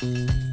Bye.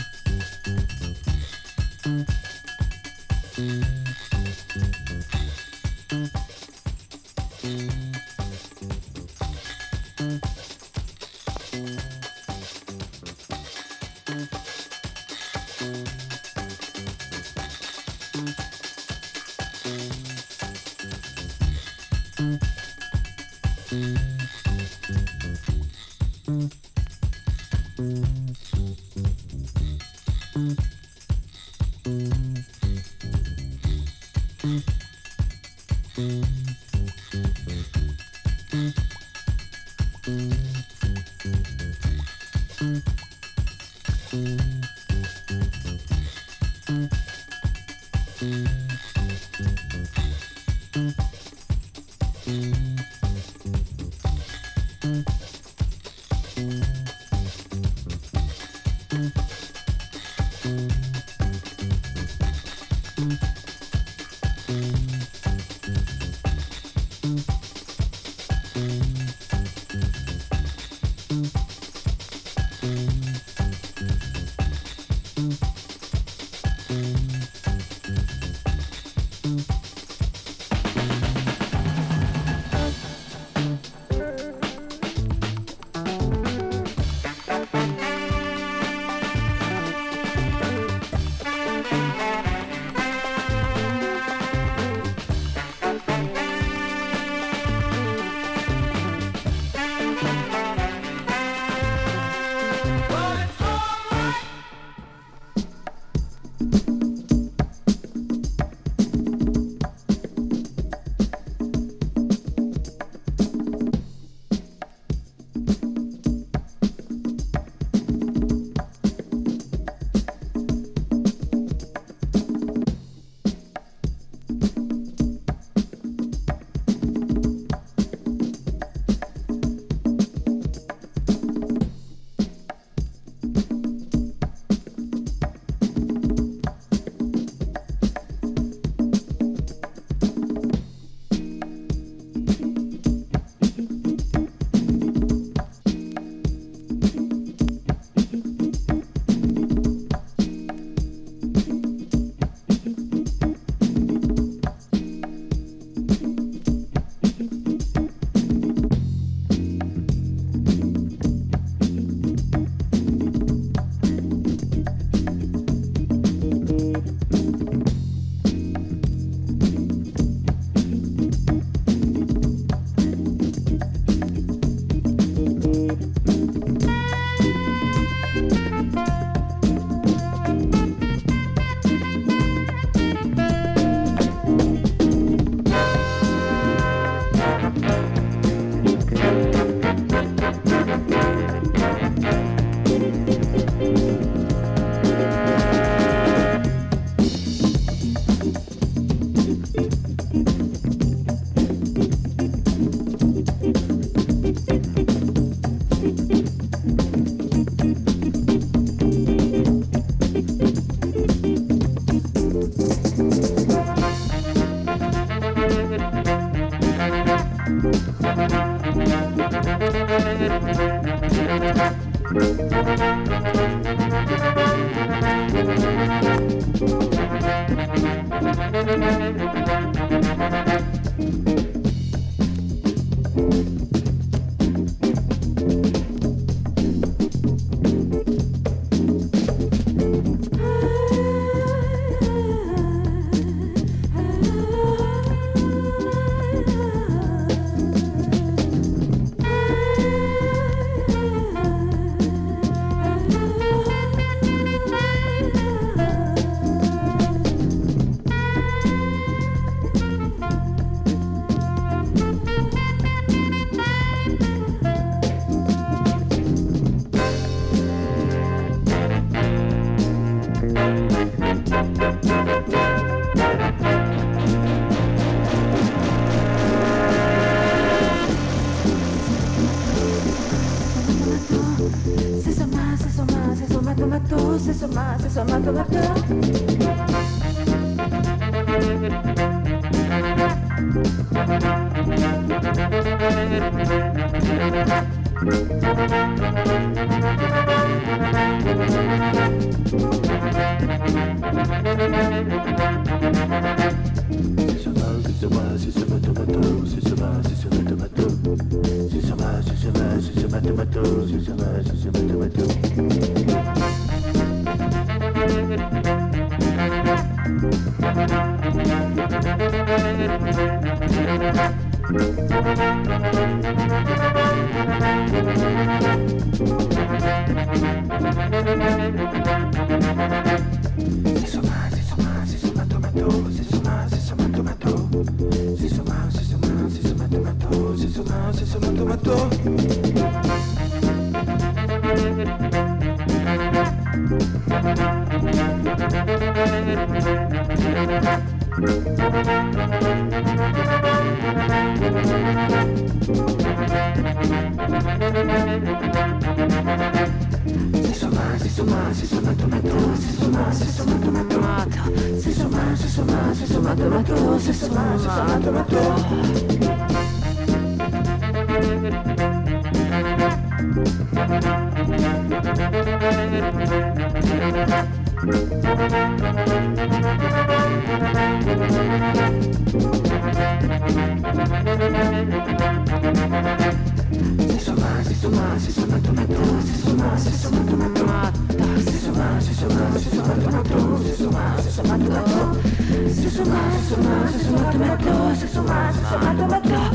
somar, se somar, toma dor, se somar, se somar, toma dor.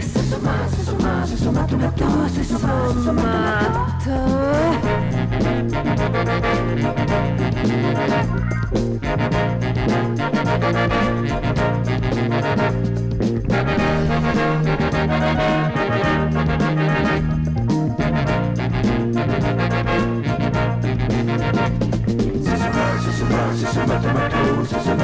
Se somar, se somar, se somar, toma dor, se somar, se somar, toma dor. Se somar, se somar, se somar, toma dor, se somar.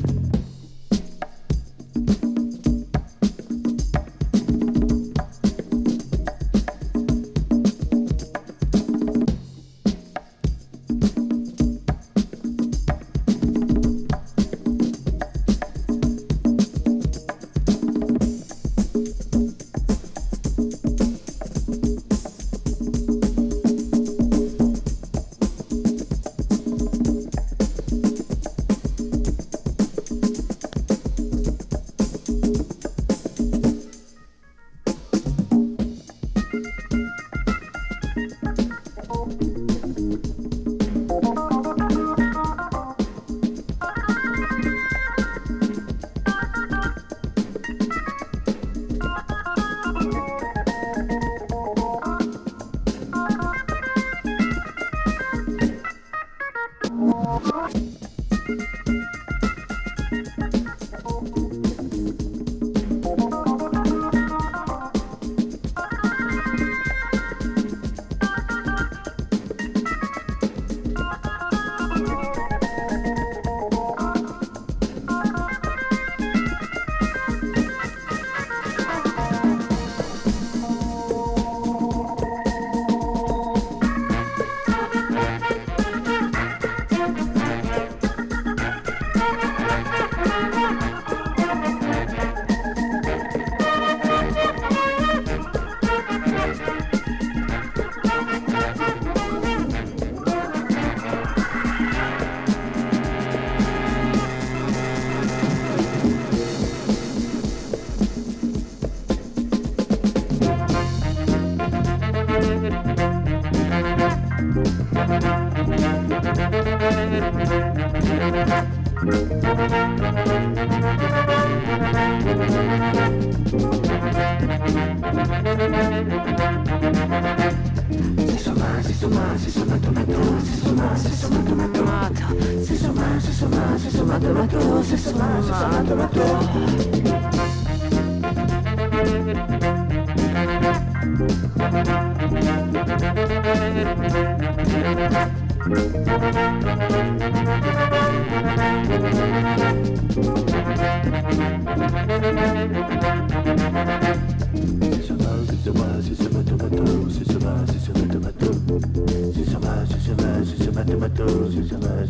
se tomato, tomato, tomato, se tomato, tomato, se tomato, tomato, tomato, tomato, tomato, tomato, se tomato, se tomato, tomato, tomato, tomato, tomato, se tomato, tomato,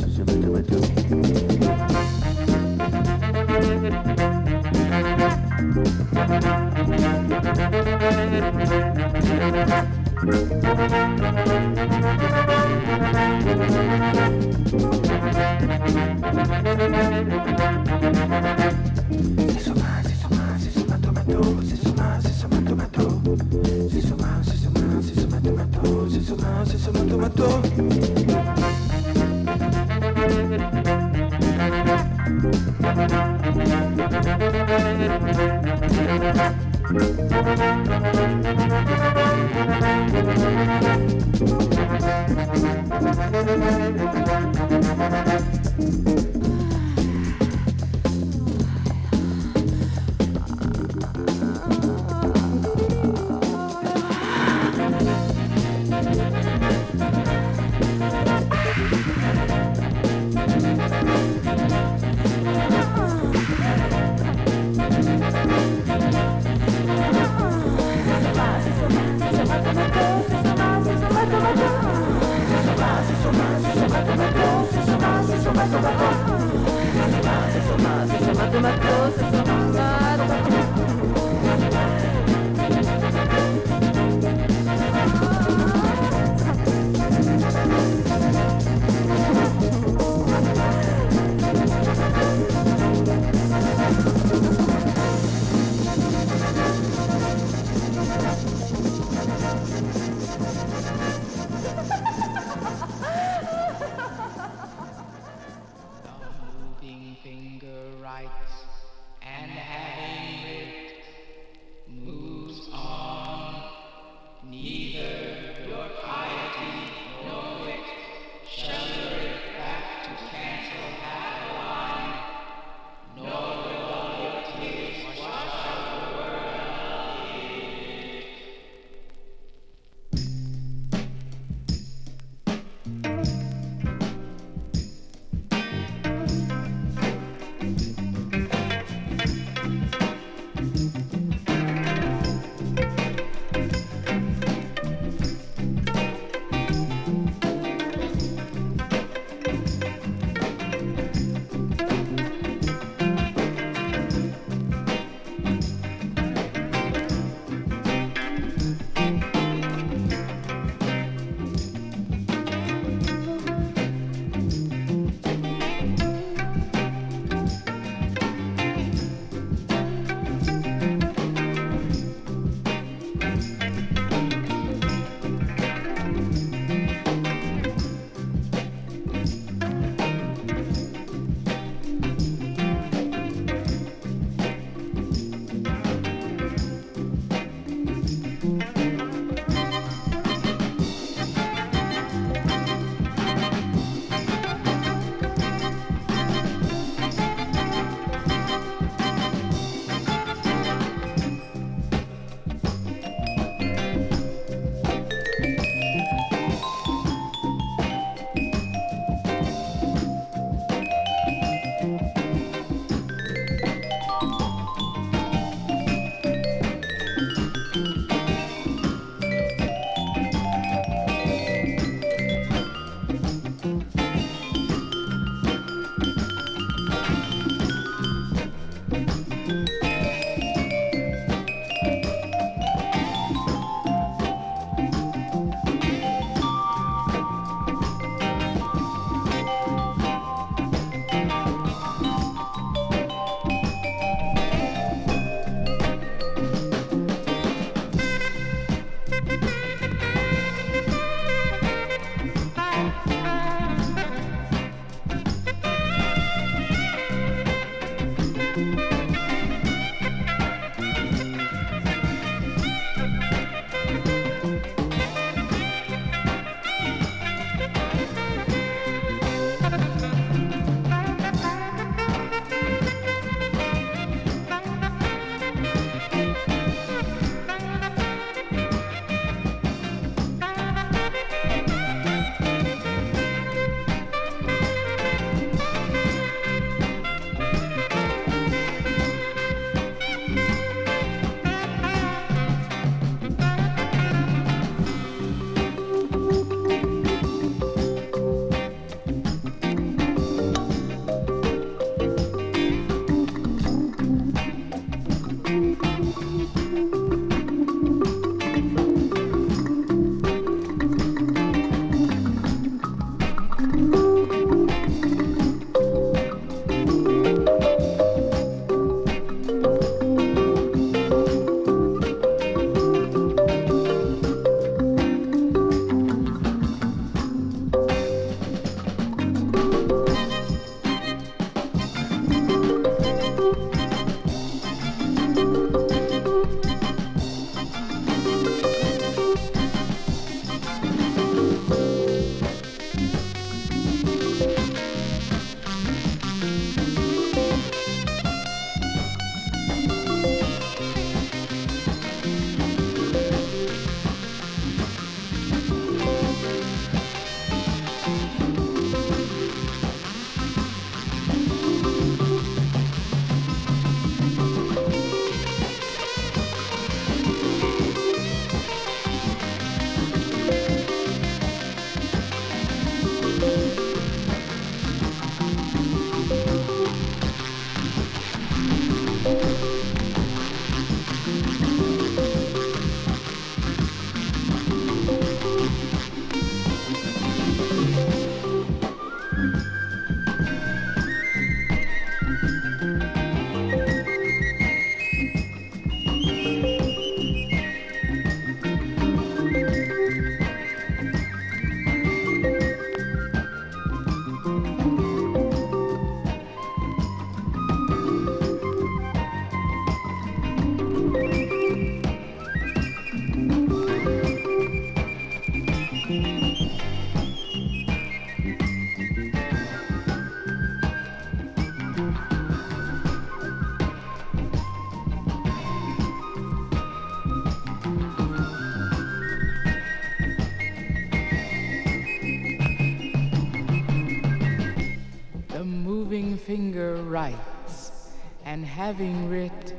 having writ,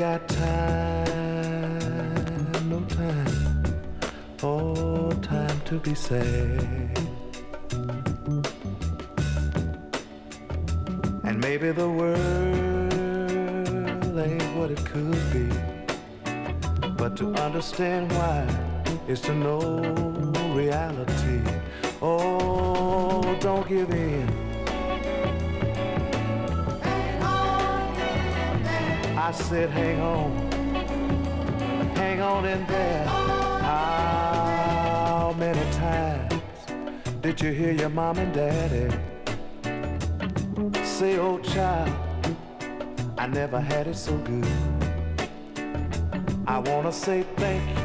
got time, no time, oh, time to be sad. Said, hang on, hang on in there. How many times did you hear your mom and daddy say, oh child, I never had it so good. I wanna say thank you,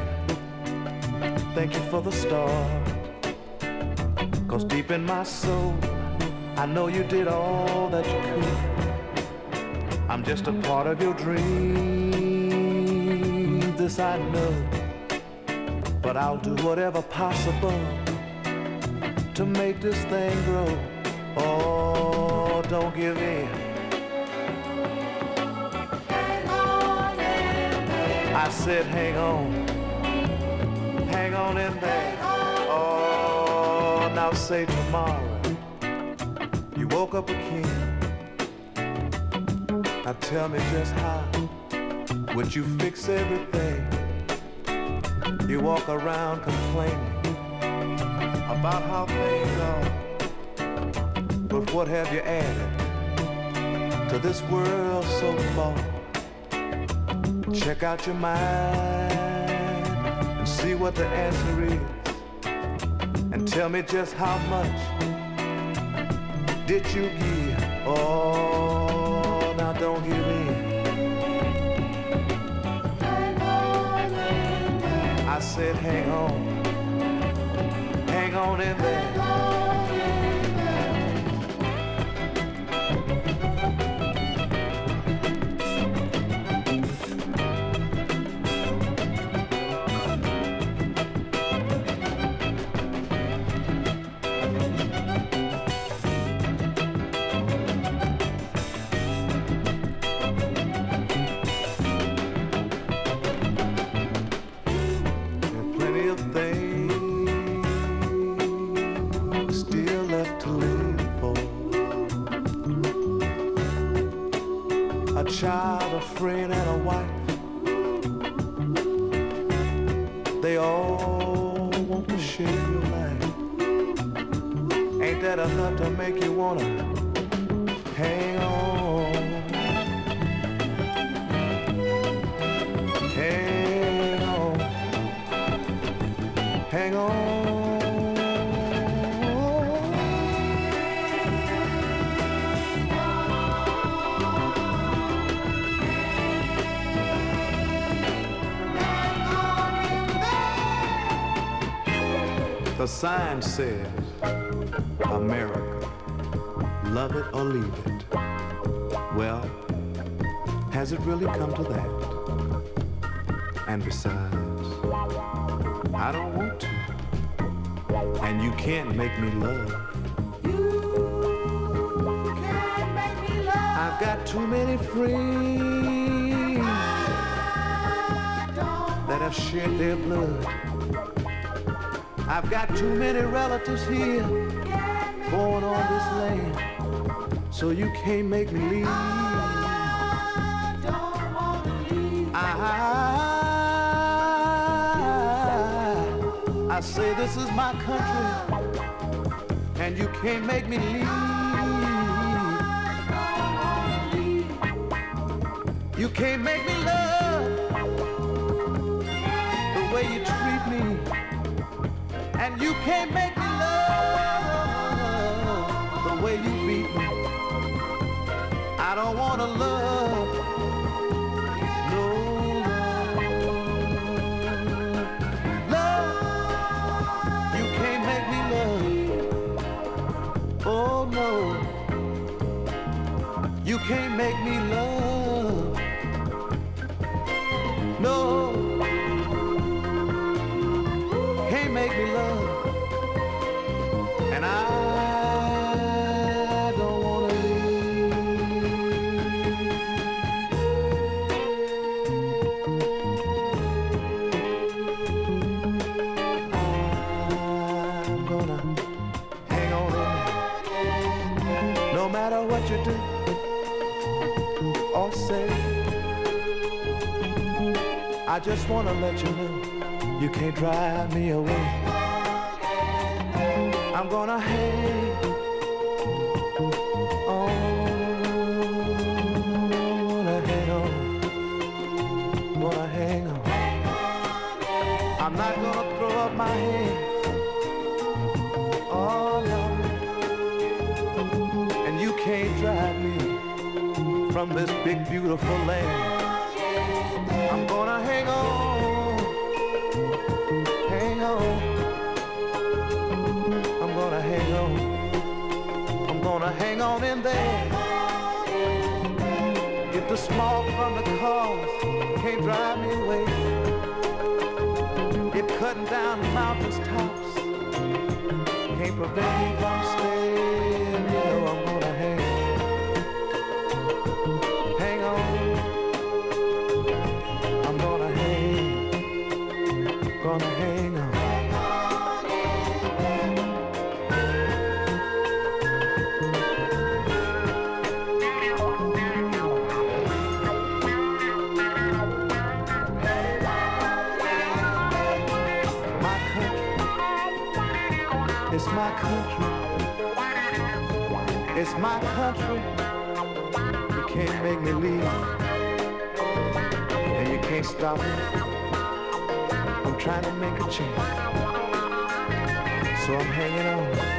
thank you for the start. Cause deep in my soul, I know you did all that you could. Just a part of your dream. This I know. But I'll do whatever possible to make this thing grow. Oh, don't give in. I said, hang on. Hang on in there. Oh, now say tomorrow. You woke up a king. Now tell me just how would you fix everything? You walk around complaining about how things are. But What have you added to this world so far? Check out your mind and see what the answer is. And tell me just how much did you give? Oh, said, hang on, hang on in there. shine. Sign says, America, love it or leave it. Well, has it really come to that? And besides, I don't want to. And you can't make me love. I've got too many friends that have shed their blood. I've got too many relatives here born on this land, so you can't make me leave. I, don't wanna leave. I say this is my country, and you can't make me leave. You can't make me love You can't make me love the way you beat me. I don't wanna love, no. Love, you can't make me love. Oh no, you can't make me love. I just wanna let you know you can't drive me away. I'm gonna hang on, gonna hang on, gonna hang on. I'm not gonna throw up my hands. Oh no, and you can't drive me from this big beautiful land. I'm gonna hang on. Hang on. I'm gonna hang on. I'm gonna hang on in there. If the smoke from the cars can't drive me away, if cutting down mountains tops can't prevent me from staying, my country. You can't make me leave. And you can't stop me. I'm trying to make a change. So I'm hanging on.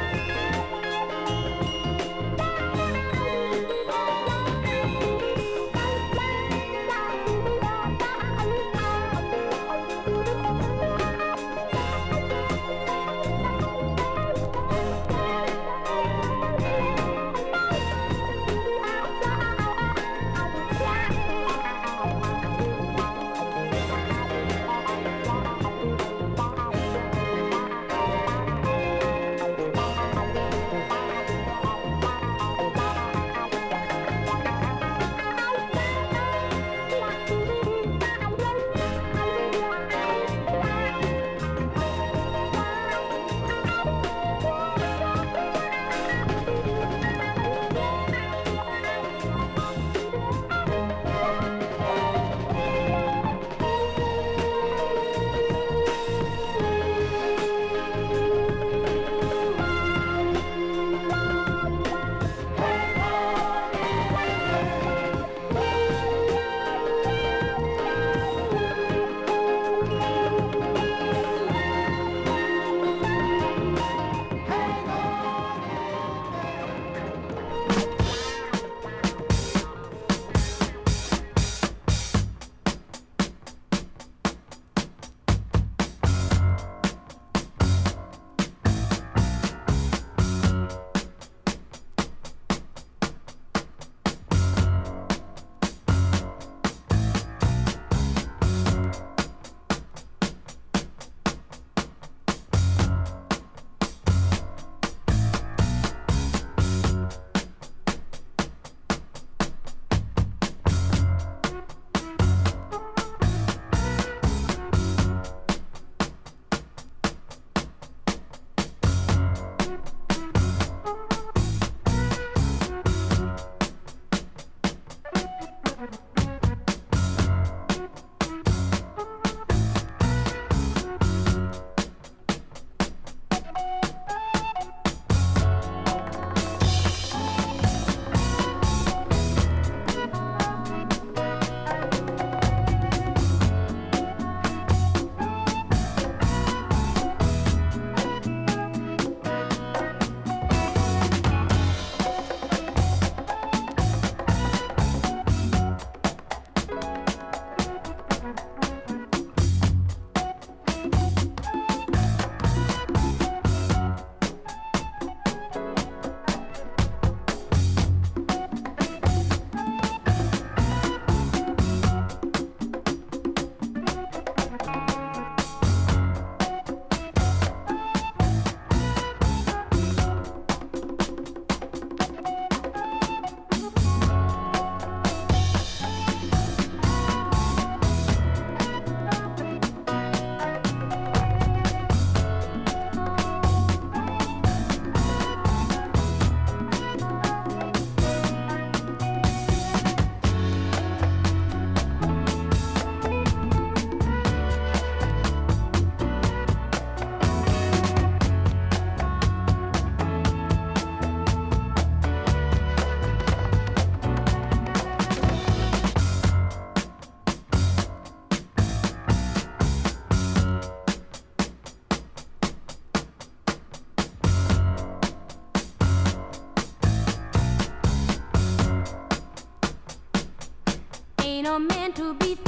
Me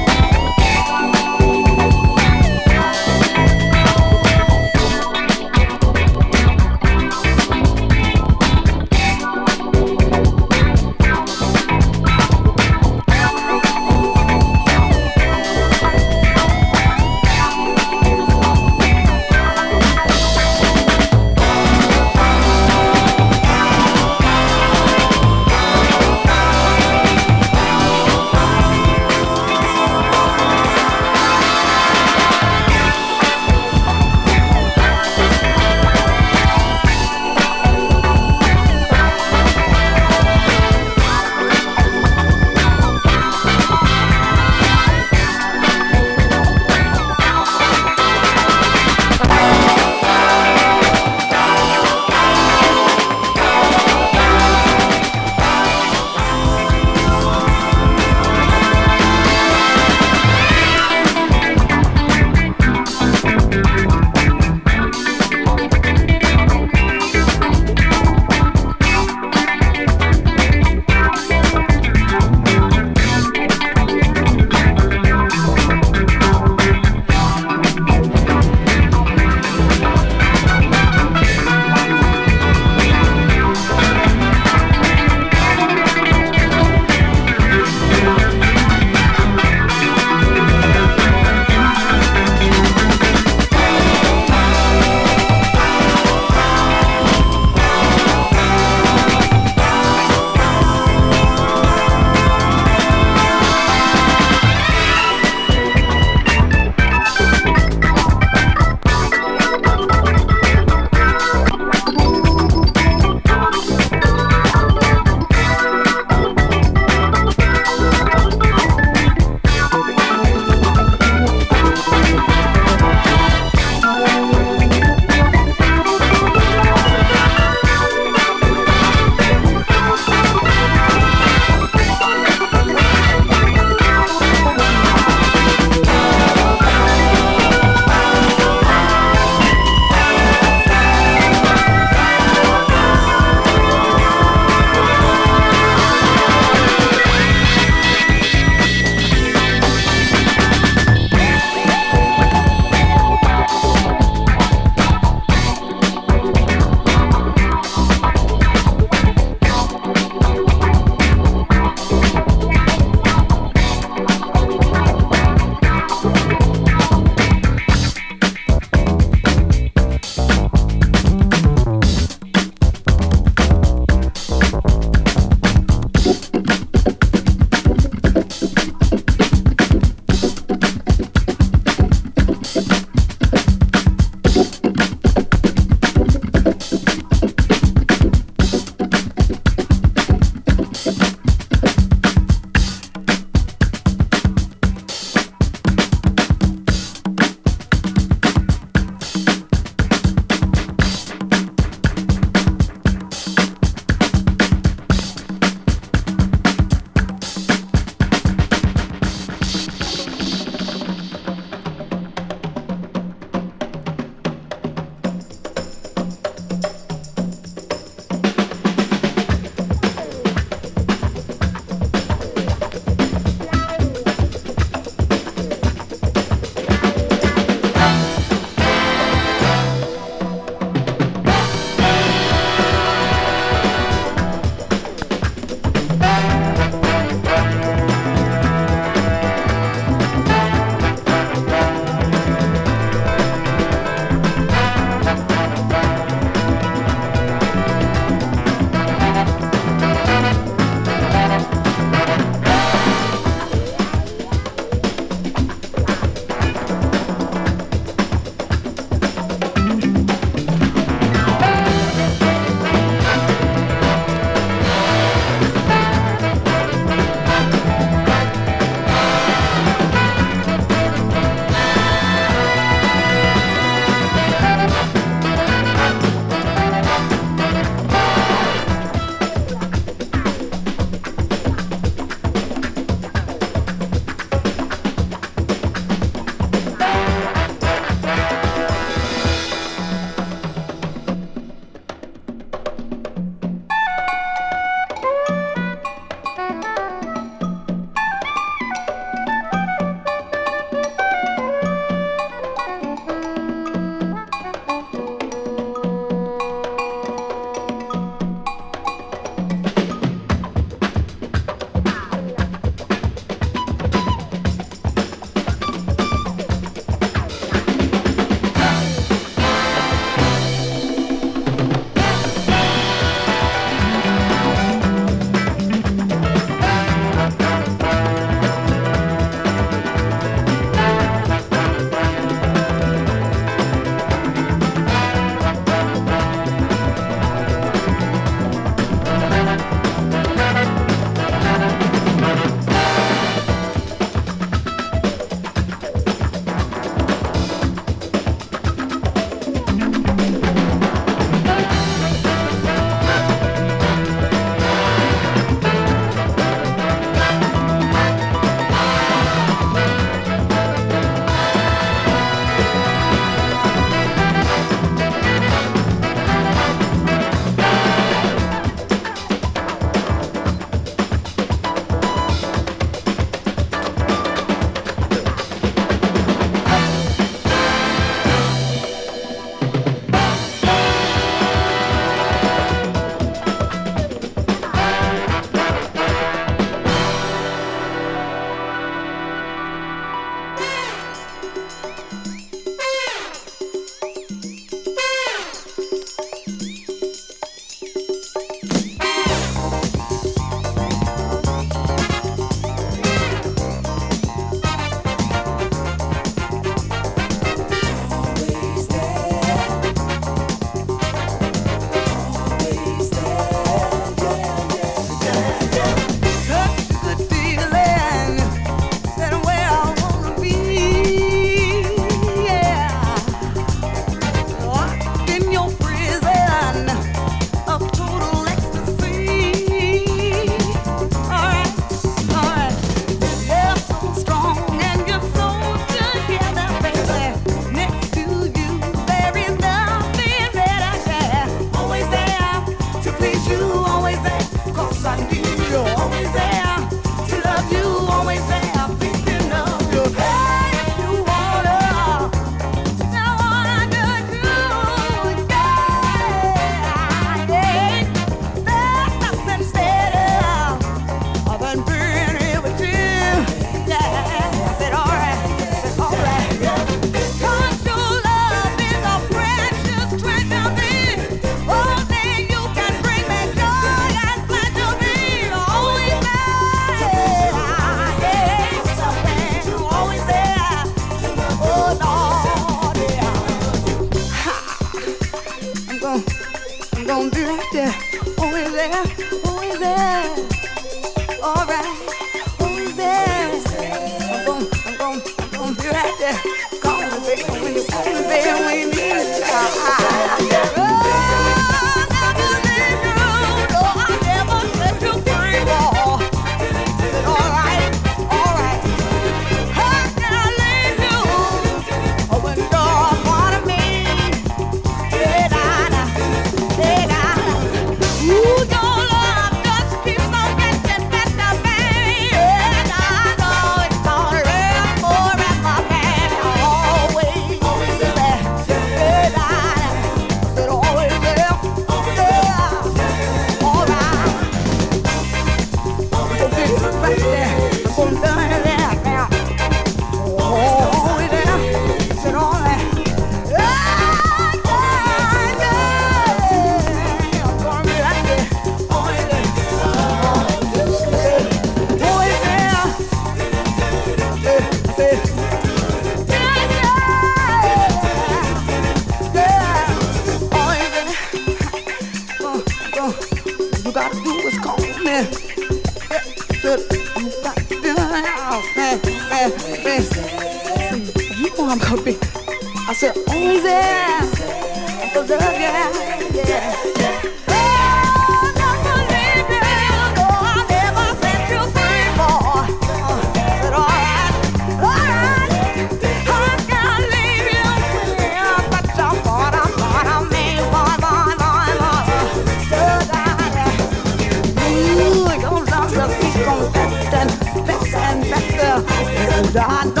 Take